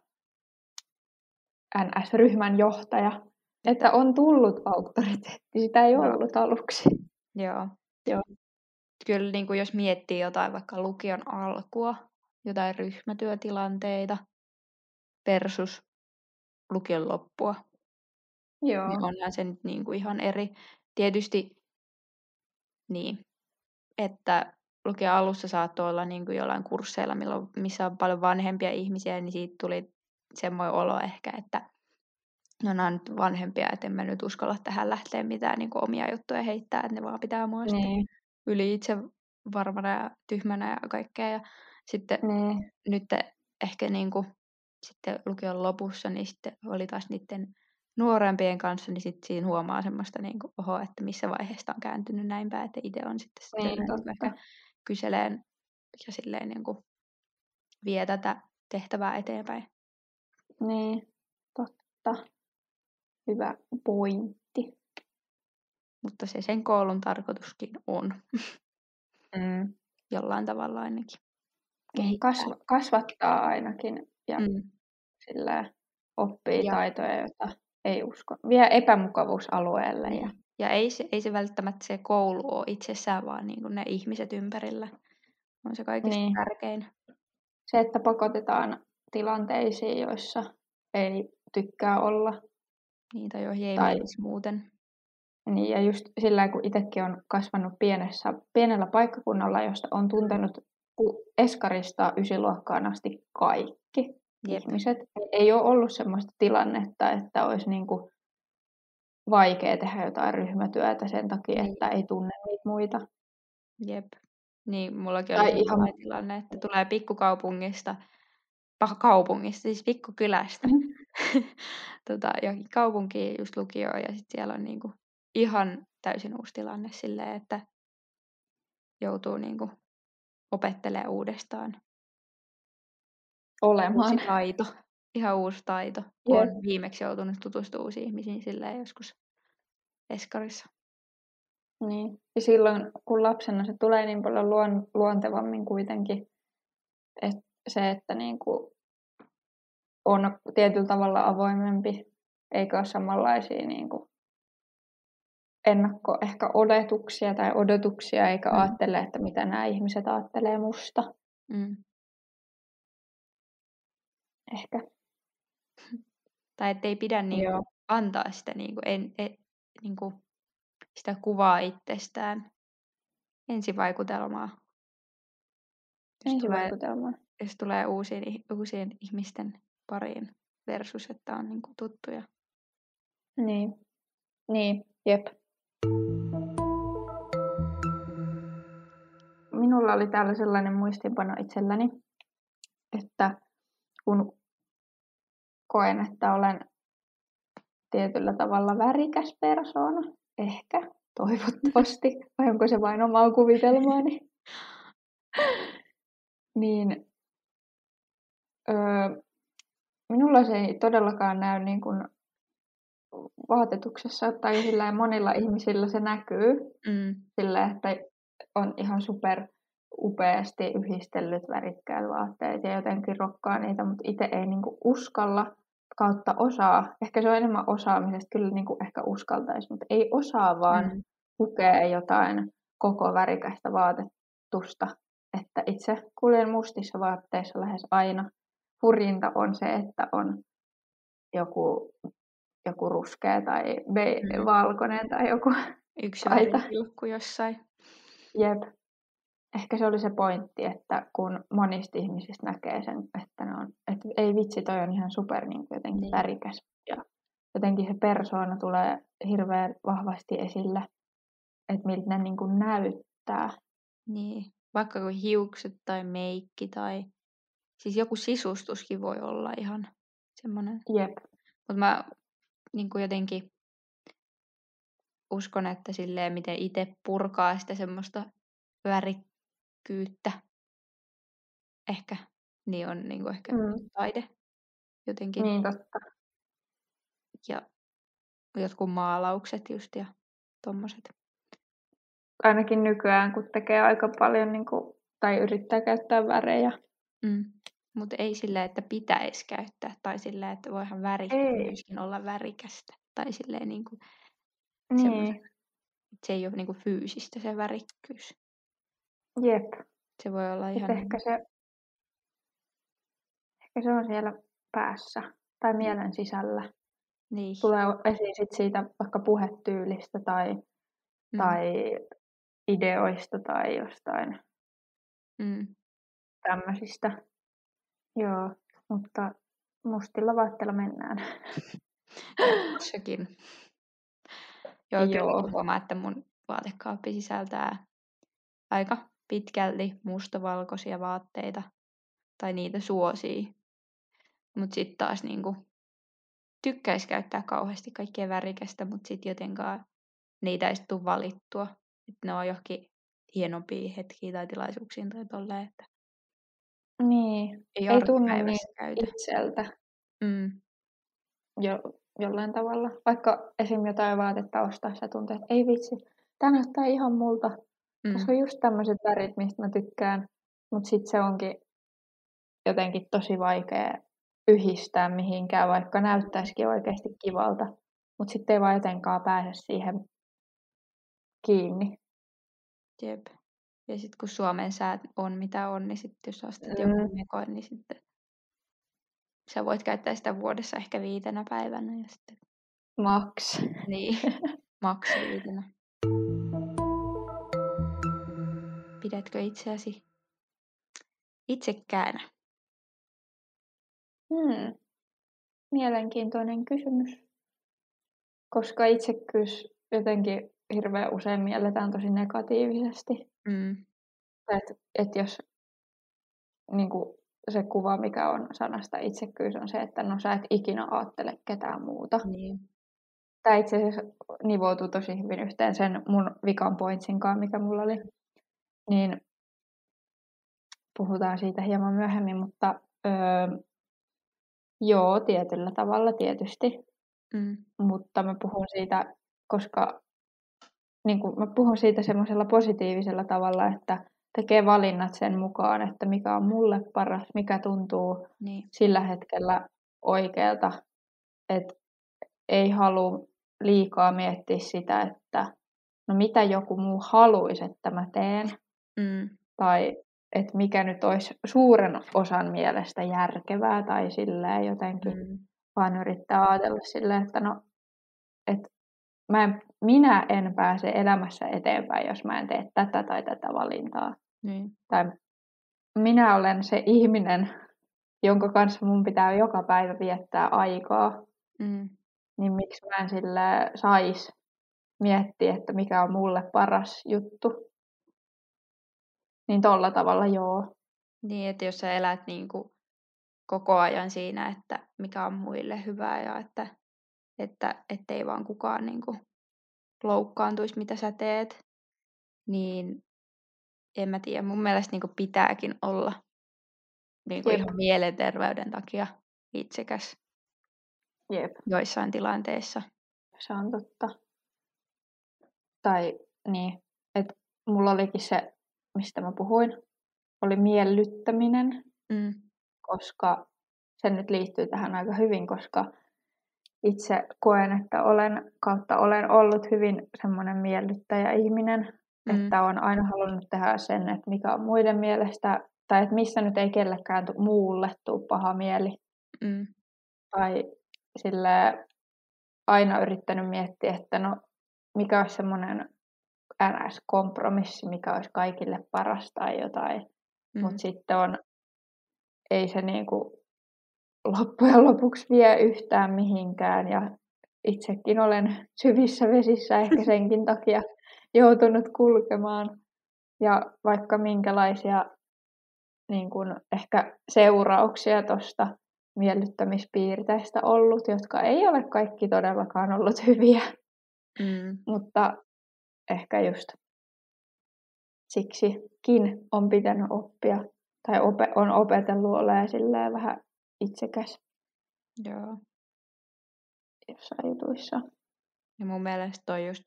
NS-ryhmän johtaja, että on tullut auktoriteetti, sitä ei ollut aluksi. Joo. Joo. Kyllä niin kuin jos miettii jotain vaikka lukion alkua, jotain ryhmätyötilanteita versus lukion loppua, Joo. niin onhan se nyt niin kuin ihan eri. Tietysti niin, että lukion alussa saattoi olla niin kuin jollain kursseilla, milloin, missä on paljon vanhempia ihmisiä, niin siitä tuli semmoinen olo ehkä, että no nämä on nyt vanhempia, että en mä nyt uskalla tähän lähteä mitään niin kuin omia juttuja heittää, että ne vaan pitää mua niin. yli itse varmana ja tyhmänä ja kaikkea. Ja sitten niin. nyt ehkä niin kuin, sitten lukion lopussa, niin sitten oli taas niiden nuorempien kanssa, niin sitten siinä huomaa semmoista, niin kuin, oho, että missä vaiheessa on kääntynyt näin päin, että itse on sitten, sitten niin, ehkä kyseleen ja silleen niin kuin, vie tätä tehtävää eteenpäin. Niin, totta. Hyvä pointti. Mutta se sen koulun tarkoituskin on. Mm. Jollain tavalla ainakin. Niin, kasva, kasvattaa ainakin ja mm. sillä oppii ja. taitoja, joita ei usko. Vie epämukavuusalueelle. Ja, niin. ja ei, se, ei se välttämättä se koulu ole itsessään, vaan niin kuin ne ihmiset ympärillä on se kaikista niin. tärkein. Se, että pakotetaan tilanteisiin, joissa ei tykkää olla. Niitä, joihin ei tai, muuten. Niin, ja just sillä kun itsekin on kasvanut pienessä, pienellä paikkakunnalla, josta on tuntenut eskarista ysiluokkaan asti kaikki Jep. ihmiset. Ei ole ollut sellaista tilannetta, että olisi niin kuin vaikea tehdä jotain ryhmätyötä sen takia, niin. että ei tunne niitä muita. Jep. Niin, mullakin on ihan... tilanne, että tulee pikkukaupungista kaupungista, siis pikkukylästä. Mm-hmm. tota, johonkin kaupunkiin just lukioon ja sitten siellä on niinku ihan täysin uusi tilanne silleen, että joutuu niinku opettelemaan uudestaan. Olemaan. Uusi taito. Ihan uusi taito. Yep. Olen viimeksi joutunut tutustumaan uusiin ihmisiin silleen joskus eskarissa. Niin. Ja silloin, kun lapsena se tulee niin paljon luon, luontevammin kuitenkin, että se, että niin kuin on tietyllä tavalla avoimempi, eikä ole samanlaisia niin kuin ennakko ehkä odotuksia tai odotuksia, eikä mm. ajattele, että mitä nämä ihmiset ajattelee musta. Mm. Ehkä. Tai ettei pidä niin antaa sitä, niin kuin, en, en, niin kuin, sitä kuvaa itsestään, ensivaikutelmaa. Jos tulee, jos tulee uusien, uusien ihmisten pariin versus, että on niin kuin, tuttuja. Niin. Niin, jep. Minulla oli täällä sellainen muistinpano itselläni, että kun koen, että olen tietyllä tavalla värikäs persoona, ehkä, toivottavasti, vai onko se vain omaa kuvitelmaani, niin öö, minulla se ei todellakaan näy niin kuin vaatetuksessa tai sillä monilla ihmisillä se näkyy Mm. sillä, että on ihan super upeasti yhdistellyt värikkäät vaatteet ja jotenkin rokkaa niitä, mutta itse ei niinku uskalla kautta osaa. Ehkä se on enemmän osaamisesta, kyllä niinku ehkä uskaltaisi, mutta ei osaa vaan Mm. pukea jotain koko värikästä vaatetusta. Että itse kuljen mustissa vaatteissa lähes aina. Hurjinta on se, että on joku, joku ruskea tai be- Mm. valkoinen tai joku Yksi paita. jossain. Jep. Ehkä se oli se pointti, että kun monista ihmisistä näkee sen, että ne on, että ei vitsi, toi on ihan super niin kuin jotenkin Niin. värikäs. Ja jotenkin se persoona tulee hirveän vahvasti esille, että miltä ne niin kuin näyttää. Niin. Vaikka kuin hiukset tai meikki tai... Siis joku sisustuskin voi olla ihan semmoinen. Jep. Mutta mä niin kuin jotenkin uskon, että silleen miten itse purkaa sitä semmoista värikkyyttä ehkä, niin on niin kuin ehkä Mm. taide jotenkin. Niin totta. Ja jotkut maalaukset just ja tommoset. Ainakin nykyään, kun tekee aika paljon niin kuin, tai yrittää käyttää värejä. Mm. Mutta ei silleen, että pitäisi käyttää. Tai silleen, että voihan värikkyyskin olla värikästä. Tai silleen niin kuin, Niin. se ei ole niin kuin fyysistä se värikkyys. Jep. Se voi olla ihan... ehkä se, ehkä se on siellä päässä tai mielen sisällä. Niin. Tulee esiin sit siitä vaikka puhetyylistä tai, Mm. tai ideoista tai jostain Mm. tämmöisistä. Joo, mutta mustilla vaatteilla mennään. Sekin. Joo, kyllä Joo. mäkin huomaan, että mun vaatekaappi sisältää aika pitkälti mustavalkoisia vaatteita. Tai niitä suosii. Mutta sitten taas niinku, tykkäisi käyttää kauheasti kaikkea värikästä, mutta sitten jotenkaan niitä ei tuu valittua. Et ne on johonkin hienompia hetkiä tai tilaisuuksiin tai tolleen, että Niin, ei, ei tunnu niin käytä. itseltä Mm. jo, jollain tavalla. Vaikka esim. jotain vaatetta ostaessa tuntuu, että ei vitsi, tämä näyttää ihan multa. Mm. On just tämmöiset värit, mistä mä tykkään. Mutta sitten se onkin jotenkin tosi vaikea yhdistää mihinkään, vaikka näyttäisikin oikeasti kivalta. Mutta sitten ei vaan jotenkaan pääse siihen kiinni. Jep. Ja sitten kun Suomen säät on mitä on, niin sitten jos ostat Mm. jonkun mekon, niin sitten sä voit käyttää sitä vuodessa ehkä viitenä päivänä. Ja sitten, Max. niin, maksaa viitenä. Pidätkö itseäsi itsekkäänä? Hmm. Mielenkiintoinen kysymys. Koska itsekkyys jotenkin hirveän usein mielletään tosi negatiivisesti. Mm. Että et jos niin kuin se kuva, mikä on sanasta itsekkyys, on se, että no sä et ikinä ajattele ketään muuta. Niin. Tämä itse asiassa nivoutuu tosi hyvin yhteen sen mun vikan pointsin kanssa, mikä mulla oli. Niin puhutaan siitä hieman myöhemmin, mutta öö, joo, tietyllä tavalla tietysti. Mm. Mutta mä puhun siitä, koska niin kuin mä puhun siitä semmoisella positiivisella tavalla, että tekee valinnat sen mukaan, että mikä on mulle paras, mikä tuntuu Niin. sillä hetkellä oikealta. Et ei halua liikaa miettiä sitä, että no mitä joku muu haluaisi, että mä teen, Mm. tai että mikä nyt olisi suuren osan mielestä järkevää tai silleen jotenkin, Mm. vaan yrittää ajatella silleen, että no että mä en, minä en pääse elämässä eteenpäin, jos mä en tee tätä tai tätä valintaa. Niin. Tai minä olen se ihminen, jonka kanssa mun pitää joka päivä viettää aikaa. Mm. Niin miksi mä en sille sais miettiä, että mikä on mulle paras juttu. Niin tolla tavalla joo. Niin, että jos sä elät niin kuin koko ajan siinä, että mikä on muille hyvää ja että, että ettei vaan kukaan niin kuin loukkaantuisi, mitä sä teet, niin en mä tiedä, mun mielestä niin kuin pitääkin olla niin kuin Jep. ihan mielenterveyden takia itsekäs Jep, joissain tilanteissa. se on totta. Tai niin, että mulla olikin se, mistä mä puhuin, oli miellyttäminen, Mm. koska se nyt liittyy tähän aika hyvin, koska itse koen, että olen kautta olen ollut hyvin semmoinen miellyttäjä ihminen, Mm. että on aina halunnut tehdä sen, että mikä on muiden mielestä, tai että missä nyt ei kellekään muulle tuu paha mieli. Mm. Tai sille aina yrittänyt miettiä, että no mikä olisi semmoinen NS-kompromissi, mikä olisi kaikille paras tai jotain. Mm. Mutta sitten on, ei se niinku loppujen lopuksi vie yhtään mihinkään ja itsekin olen syvissä vesissä ehkä senkin takia joutunut kulkemaan. Ja vaikka minkälaisia niin kun ehkä seurauksia tuosta miellyttämispiirteistä ollut, jotka ei ole kaikki todellakaan ollut hyviä, Mm. mutta ehkä just siksikin on pitänyt oppia tai ope- on opetellut olemaan silleen vähän itsekäs Joo. jossain jutuissa. Ja mun mielestä toi just,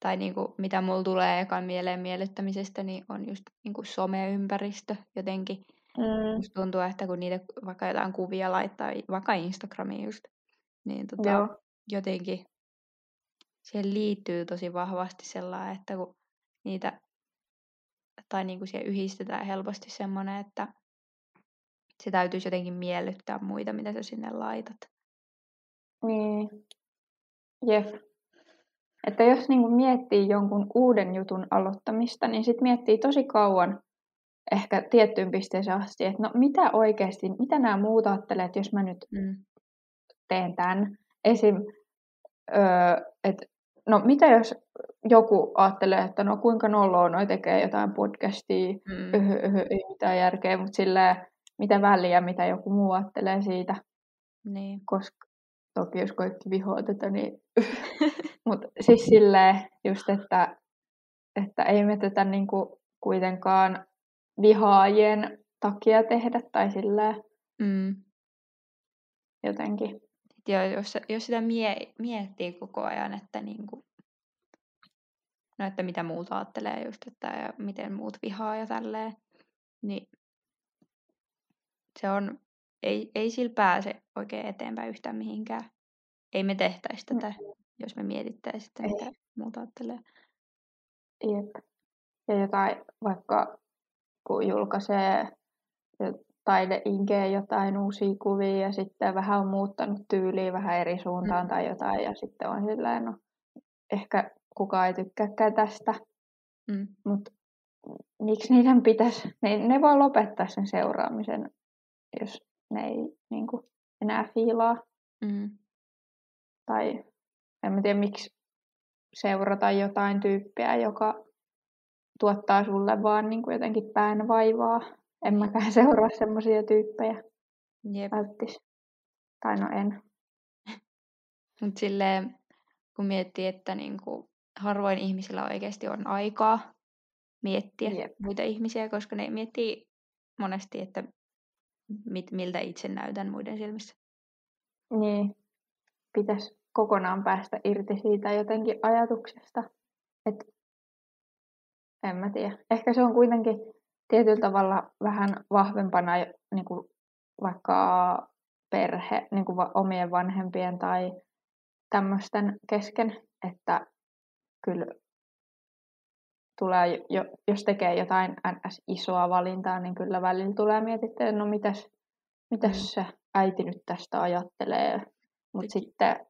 tai niinku, mitä mulla tulee ekan mieleen miellyttämisestä, niin on just niinku someympäristö jotenkin. Mm, Musta tuntuu, että kun niitä vaikka jotain kuvia laittaa, vaikka Instagramiin just, niin tota, joo, jotenkin siihen liittyy tosi vahvasti sellainen, että kun niitä, tai niinku siihen yhdistetään helposti semmoinen, että se täytyisi jotenkin miellyttää muita, mitä sä sinne laitat. niin. Jep. Että jos niinku miettii jonkun uuden jutun aloittamista, niin sit miettii tosi kauan ehkä tiettyyn pisteeseen asti, että no mitä oikeasti, mitä nämä muut ajattelee, että jos mä nyt Mm. teen tämän. Esim. Öö, että no mitä jos joku ajattelee, että no kuinka noloa noi tekee jotain podcastia, Mm. yhy, yhy, ei mitään järkeä, mutta silleen, mitä väliä, mitä joku muu ajattelee siitä, Niin. koska toki jos kaikki vihaa tätä, niin mutta siis silleen just, että, että ei me tätä niinku kuitenkaan vihaajien takia tehdä tai silleen Mm. jotenkin. Ja jos, jos sitä mie, miettii koko ajan, että, niinku, no, että mitä muut ajattelee just, että ja miten muut vihaa ja tälleen, niin se on, ei, ei sillä pääse oikein eteenpäin yhtään mihinkään. Ei me tehtäisi tätä, jos me mietittäisiin, että Ei. mitä muut ajattelee. Jep. Ja jotain, vaikka kun julkaisee taideinkeen jotain uusia kuvia ja sitten vähän on muuttanut tyyliä vähän eri suuntaan Mm. tai jotain ja sitten on silleen, no ehkä kukaan ei tykkääkään tästä, Mm. mutta miksi niiden pitäisi, ne, ne voi lopettaa sen seuraamisen, jos ne ei niin kuin, enää fiilaa Mm. tai en mä tiedä miksi seurata jotain tyyppiä, joka tuottaa sulle vaan niin kuin jotenkin pään vaivaa. En mäkään seuraa semmoisia tyyppejä Jep. välttis. Tai no en. Mutta silleen, kun miettii, että niinku, harvoin ihmisillä oikeasti on aikaa miettiä Jep. muita ihmisiä, koska ne miettii monesti, että mit, miltä itse näytän muiden silmissä. Niin, pitäisi kokonaan päästä irti siitä jotenkin ajatuksesta. Että en mä tiedä. Ehkä se on kuitenkin tietyllä tavalla vähän vahvempana niin kuin vaikka perhe, niin kuin omien vanhempien tai tämmöisten kesken, että kyllä tulee, jo, jos tekee jotain ns. isoa valintaa, niin kyllä välillä tulee mietittyä, no mitäs, mitäs Mm. se äiti nyt tästä ajattelee. Mutta Toki. sitten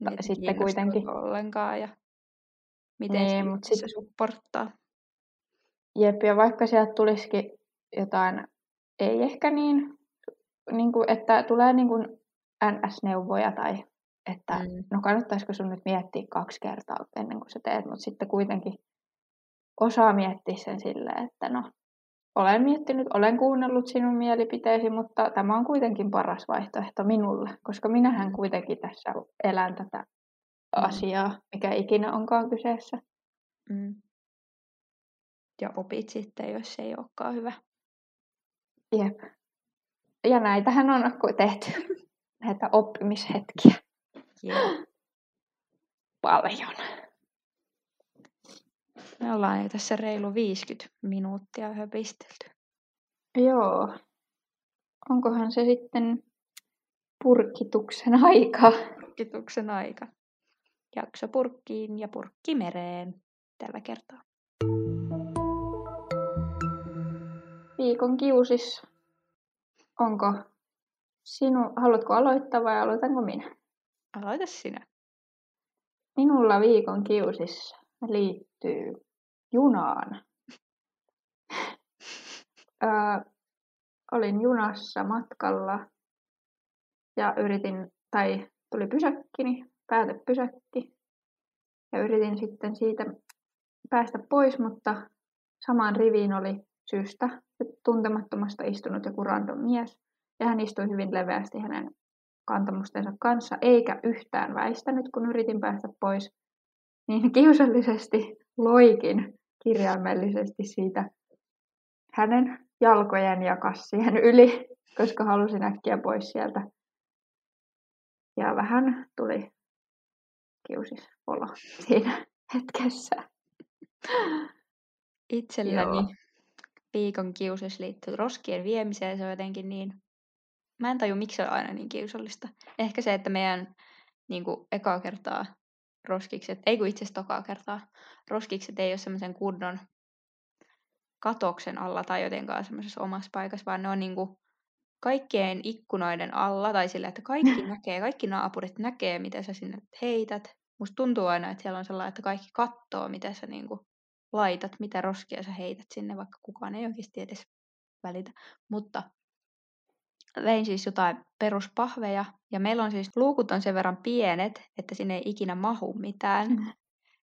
Niin, sitten kuitenkin, ollenkaan ja miten niin, se itse sitten supporttaa. Jep, ja vaikka sieltä tulisikin jotain, ei ehkä niin, niin kuin, että tulee niin kuin NS-neuvoja tai että Mm. no kannattaisiko sun nyt miettiä kaksi kertaa ennen kuin sä teet, mutta sitten kuitenkin osaa miettiä sen silleen, että no olen miettinyt, olen kuunnellut sinun mielipiteesi, mutta tämä on kuitenkin paras vaihtoehto minulle, koska minähän Mm. kuitenkin tässä elän tätä Mm. asiaa, mikä ikinä onkaan kyseessä. Mm. Ja opit sitten, jos se ei olekaan hyvä. Jep. Ja näitähän on tehty, näitä oppimishetkiä Joo. paljon. Me ollaan jo tässä reilu 50 minuuttia höpistelty. Joo. Onkohan se sitten purkituksen aika? Kituksen aika. Jakso purkkiin ja purkki mereen tällä kertaa. Viikon kiusis. Onko sinu, haluatko aloittaa vai aloitanko minä? Aloita sinä. Minulla viikon kiusis liittyy junaan. Öö, olin junassa matkalla ja yritin, tai tuli pysäkkini, päätepysäkki. Ja yritin sitten siitä päästä pois, mutta samaan riviin oli syystä tuntemattomasta istunut joku random mies. Ja hän istui hyvin leveästi hänen kantamustensa kanssa, eikä yhtään väistänyt, kun yritin päästä pois. Niin kiusallisesti loikin kirjaimellisesti siitä hänen jalkojen ja kassien yli, koska halusin äkkiä pois sieltä. Ja vähän tuli kiusis olo siinä hetkessä. Itselläni Joo. Viikon kiusaus liittyy roskien viemiseen. Se on jotenkin niin... Mä en taju, miksi se on aina niin kiusallista. Ehkä se, että meidän niin kuin, ekaa kertaa roskikset, ei kun itse asiassa tokaa kertaa, roskikset ei ole semmoisen kunnon katoksen alla tai jotenkaan semmoisessa omassa paikassa, vaan ne on niin kuin kaikkien ikkunoiden alla tai sillä, että kaikki näkee, kaikki naapurit näkee, mitä sä sinne heität. Musta tuntuu aina, että siellä on sellainen, että kaikki kattoo, mitä sä niin kuin laitat, mitä roskia sä heität sinne, vaikka kukaan ei oikeasti edes välitä. Mutta vein siis jotain peruspahveja, ja meillä on siis, luukut on sen verran pienet, että sinne ei ikinä mahu mitään. Mm.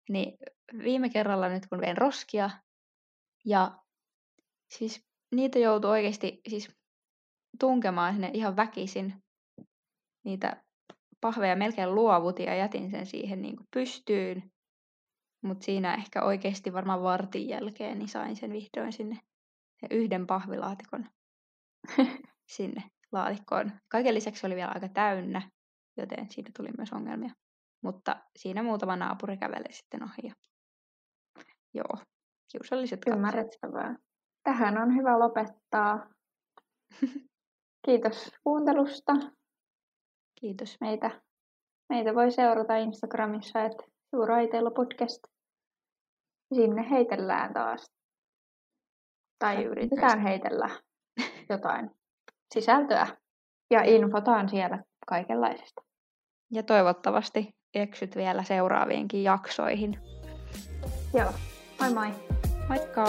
Niin viime kerralla nyt, kun vein roskia, ja siis niitä joutuu oikeasti siis tunkemaan sinne ihan väkisin. Niitä pahveja melkein luovutin ja jätin sen siihen niin kuin pystyyn. Mutta siinä ehkä oikeasti varmaan vartin jälkeen niin sain sen vihdoin sinne yhden pahvilaatikon sinne laatikkoon. Kaiken lisäksi se oli vielä aika täynnä, joten siitä tuli myös ongelmia. Mutta siinä muutama naapuri kävelee sitten ohi. Ja... Joo, kiusalliset. Ymmärrettävää. Tähän on hyvä lopettaa. Kiitos kuuntelusta. Kiitos. Meitä, meitä voi seurata Instagramissa, että Suuraiteilla podcast. Sinne heitellään taas. Tai Tai yritetään heitellä jotain sisältöä. Ja infotaan siellä kaikenlaisesta. Ja toivottavasti eksyt vielä seuraaviinkin jaksoihin. Joo, moi moi! Moikka!